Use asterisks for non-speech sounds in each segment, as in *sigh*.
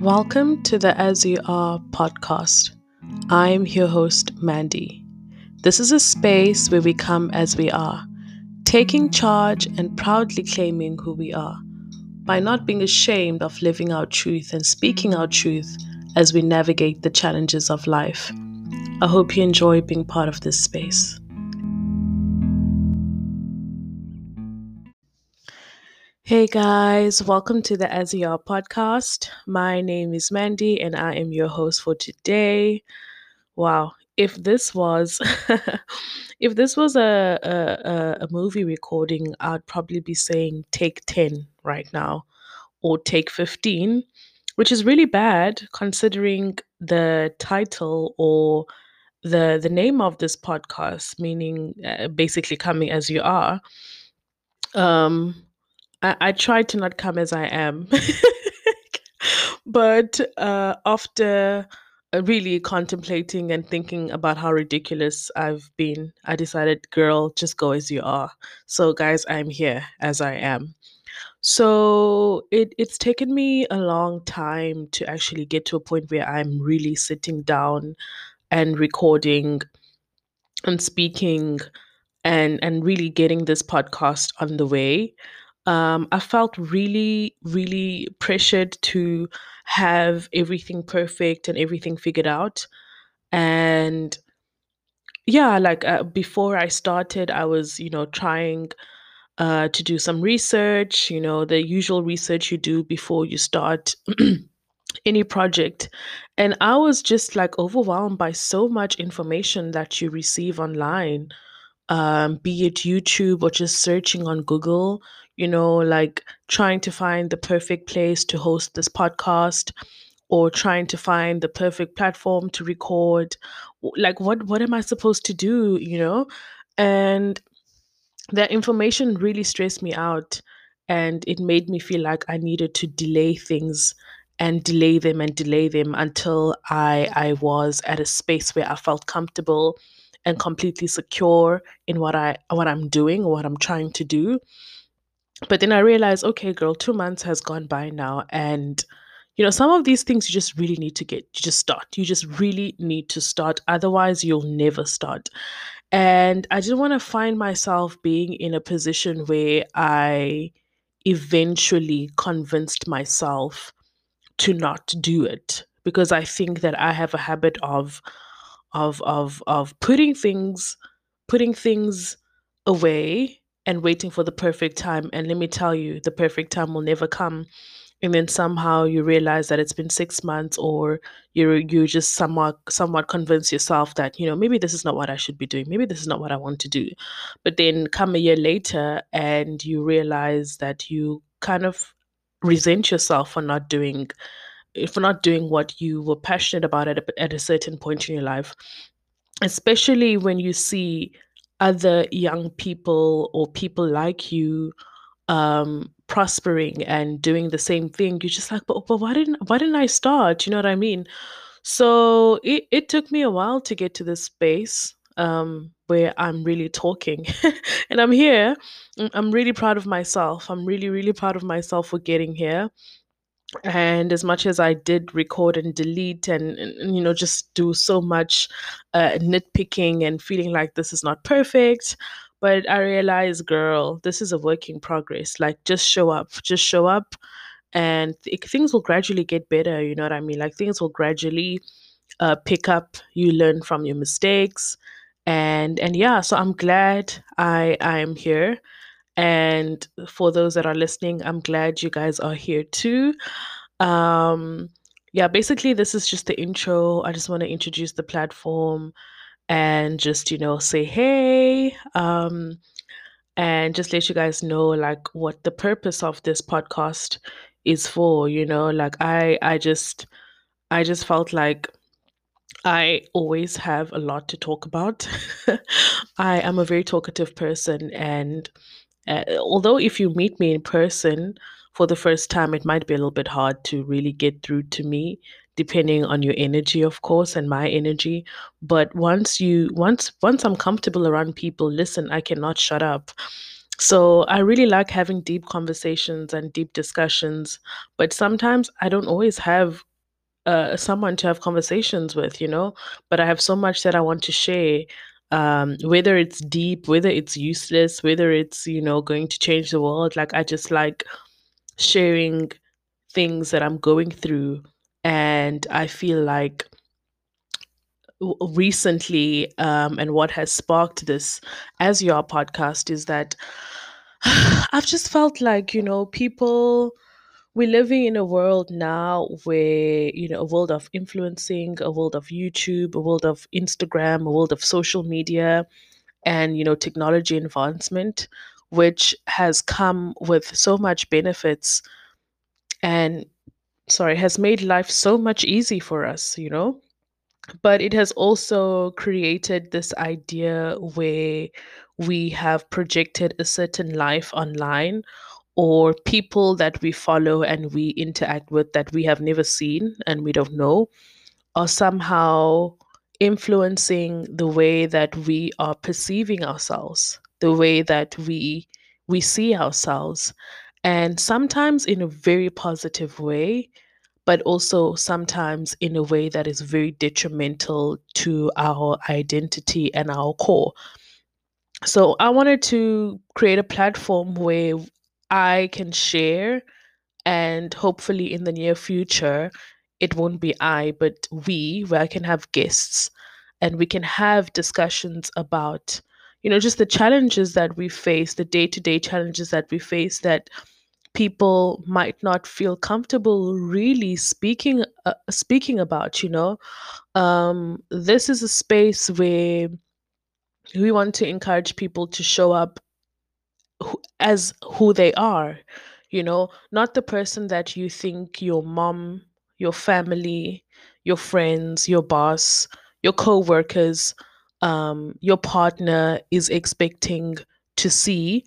Welcome to the As You Are podcast. I'm your host, Mandy. This is a space where we come as we are, taking charge and proudly claiming who we are, by not being ashamed of living our truth and speaking our truth as we navigate the challenges of life. I hope you enjoy being part of this space. Hey guys, welcome to the As You Are podcast. My name is Mandy and I am your host for today. Wow, if this was *laughs* if this was a, a a movie recording, I'd probably be saying take 10 right now or take 15, which is really bad considering the title or the the name of this podcast meaning uh, basically coming as you are. Um I, I try to not come as I am. *laughs* but uh, after uh, really contemplating and thinking about how ridiculous I've been, I decided, girl, just go as you are. So, guys, I'm here as I am. So it it's taken me a long time to actually get to a point where I'm really sitting down and recording and speaking and and really getting this podcast on the way um, I felt really, really pressured to have everything perfect and everything figured out. And yeah, like uh, before I started, I was, you know, trying uh, to do some research, you know, the usual research you do before you start *clears throat* any project. And I was just like overwhelmed by so much information that you receive online um, be it YouTube or just searching on Google, you know, like trying to find the perfect place to host this podcast or trying to find the perfect platform to record. Like what what am I supposed to do, you know? And that information really stressed me out and it made me feel like I needed to delay things and delay them and delay them until I I was at a space where I felt comfortable and completely secure in what I what I'm doing what I'm trying to do. But then I realized, okay, girl, two months has gone by now, and you know some of these things you just really need to get you just start. You just really need to start otherwise you'll never start. And i didn't want to find myself being in a position where i eventually convinced myself to not do it because i think that i have a habit of of of of putting things putting things away and waiting for the perfect time. And let me tell you the perfect time will never come. And then somehow you realize that it's been six months or you you just somewhat somewhat convince yourself that you know maybe this is not what i should be doing. Maybe this is not what i want to do. But then come a year later and you realize that you kind of resent yourself for not doing for not doing what you were passionate about at a, at a certain point in your life, especially when you see other young people or people like you um, prospering and doing the same thing, you're just like, but, but why didn't why didn't I start? You know what I mean? So it, it took me a while to get to this space um, where I'm really talking. *laughs* and I'm here. I'm really proud of myself. I'm really, really proud of myself for getting here and as much as I did record and delete and, and you know just do so much uh, nitpicking and feeling like this is not perfect, but I realized, girl, this is a work in progress. Like just show up, just show up, and th- things will gradually get better. You know what I mean? Like things will gradually uh, pick up. You learn from your mistakes, and and yeah. So I'm glad I I am here and for those that are listening, I'm glad you guys are here too. Um, yeah, basically, this is just the intro. I just want to introduce the platform and just, you know, say hey. Um, and just let you guys know like what the purpose of this podcast is for, you know, like I I just I just felt like I always have a lot to talk about. *laughs* I am a very talkative person and uh, although if you meet me in person for the first time, it might be a little bit hard to really get through to me, depending on your energy, of course, and my energy. But once you once once I'm comfortable around people, listen, I cannot shut up. So I really like having deep conversations and deep discussions, but sometimes I don't always have uh, someone to have conversations with, you know. But I have so much that I want to share. Um, whether it's deep, whether it's useless, whether it's you know going to change the world. Like I just like sharing things that I'm going through, and I feel like recently um, and what has sparked this as your podcast is that *sighs* I've just felt like, you know, people, we're living in a world now where, you know, a world of influencing, a world of YouTube, a world of Instagram, a world of social media, and, you know, technology advancement, which has come with so much benefits and, sorry, has made life so much easy for us, you know? but it has also created this idea where we have projected a certain life online or people that we follow and we interact with that we have never seen and we don't know are somehow influencing the way that we are perceiving ourselves the way that we we see ourselves and sometimes in a very positive way but also sometimes in a way that is very detrimental to our identity and our core. So I wanted to create a platform where I can share and hopefully in the near future it won't be I but we where I can have guests and we can have discussions about you know just the challenges that we face the day-to-day challenges that we face that people might not feel comfortable really speaking uh, speaking about you know? Um, this is a space where we want to encourage people to show up who, as who they are you know? Not the person that you think your mom your family your friends your boss your co-workers um, your partner is expecting to see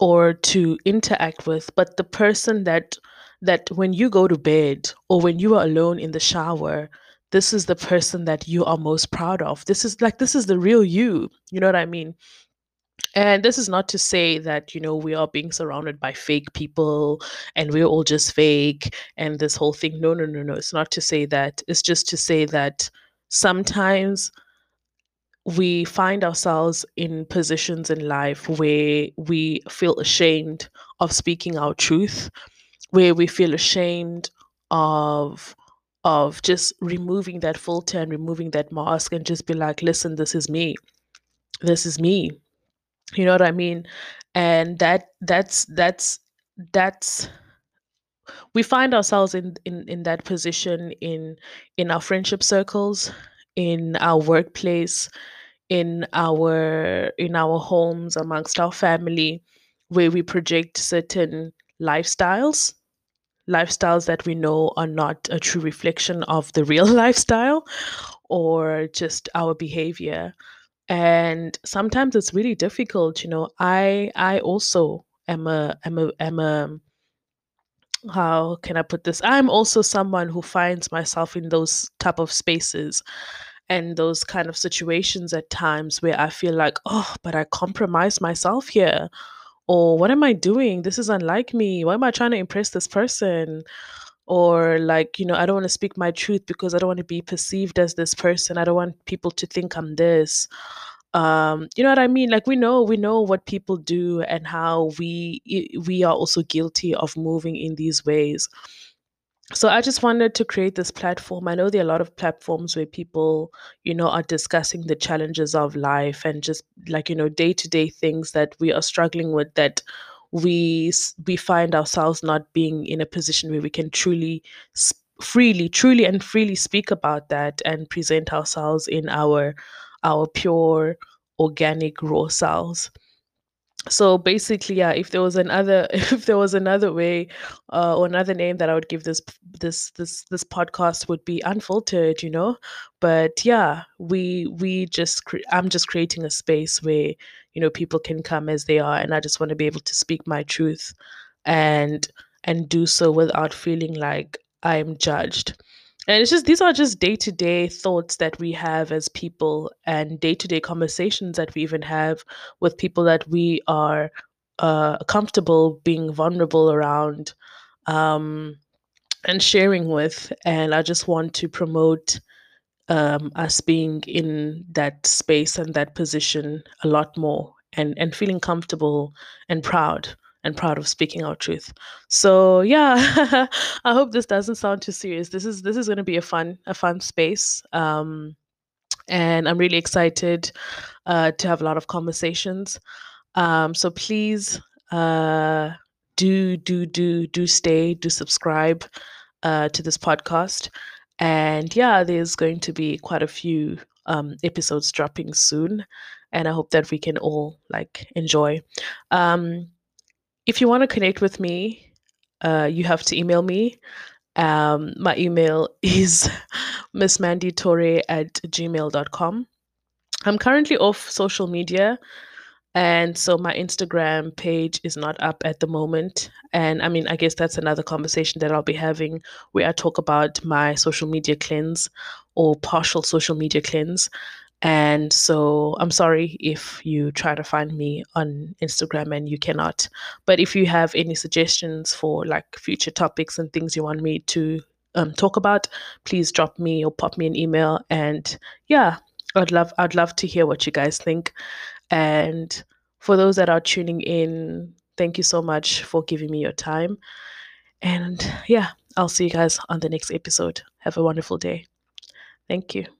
or to interact with but the person that that when you go to bed or when you are alone in the shower this is the person that you are most proud of. This is like this is the real you you know what i mean and this is not to say that you know we are being surrounded by fake people and we're all just fake and this whole thing no no no no it's not to say that it's just to say that sometimes we find ourselves in positions in life where we feel ashamed of speaking our truth, where we feel ashamed of of just removing that filter and removing that mask and just be like, listen, this is me. This is me. You know what I mean? And that that's that's that's we find ourselves in in in that position in in our friendship circles, in our workplace, in our in our homes amongst our family where we project certain lifestyles lifestyles that we know are not a true reflection of the real *laughs* lifestyle or just our behavior and sometimes it's really difficult you know i i also am a am a am a how can i put this i'm also someone who finds myself in those type of spaces and those kind of situations at times where I feel like, oh, but I compromise myself here. Or what am I doing? This is unlike me. Why am I trying to impress this person? Or like, you know, I don't want to speak my truth because I don't want to be perceived as this person. I don't want people to think I'm this. Um, you know what I mean? Like we know, we know what people do and how we we are also guilty of moving in these ways so I just wanted to create this platform. I know there are a lot of platforms where people, you know, are discussing the challenges of life and just like, you know, day-to-day things that we are struggling with that we we find ourselves not being in a position where we can truly freely, truly and freely speak about that and present ourselves in our our pure organic raw selves so basically yeah if there was another *laughs* if there was another way uh, or another name that i would give this this this this podcast would be unfiltered you know? But yeah we we just cre- i'm just creating a space where you know people can come as they are and i just want to be able to speak my truth and and do so without feeling like i'm judged and it's just these are just day to day thoughts that we have as people and day to day conversations that we even have with people that we are uh, comfortable being vulnerable around. Um, and sharing with. And I just want to promote um, us being in that space and that position a lot more and, and feeling comfortable and proud and proud of speaking our truth. So yeah, *laughs* I hope this doesn't sound too serious. This is this is going to be a fun a fun space. Um, and I'm really excited uh, to have a lot of conversations. Um, so please uh, do do do do stay, do subscribe uh, to this podcast, and yeah, there's going to be quite a few um, episodes dropping soon, and I hope that we can all like enjoy. Um, if you want to connect with me, uh, you have to email me. Um, my email *laughs* is missmandytorre at gmail.com. I'm currently off social media. And so my Instagram page is not up at the moment. And I mean, I guess that's another conversation that I'll be having where I talk about my social media cleanse or partial social media cleanse. And so I'm sorry if you try to find me on Instagram and you cannot. But if you have any suggestions for like future topics and things you want me to um, talk about, please drop me or pop me an email. And yeah, I'd love I'd love to hear what you guys think. And for those that are tuning in, thank you so much for giving me your time. And yeah, I'll see you guys on the next episode. Have a wonderful day. Thank you.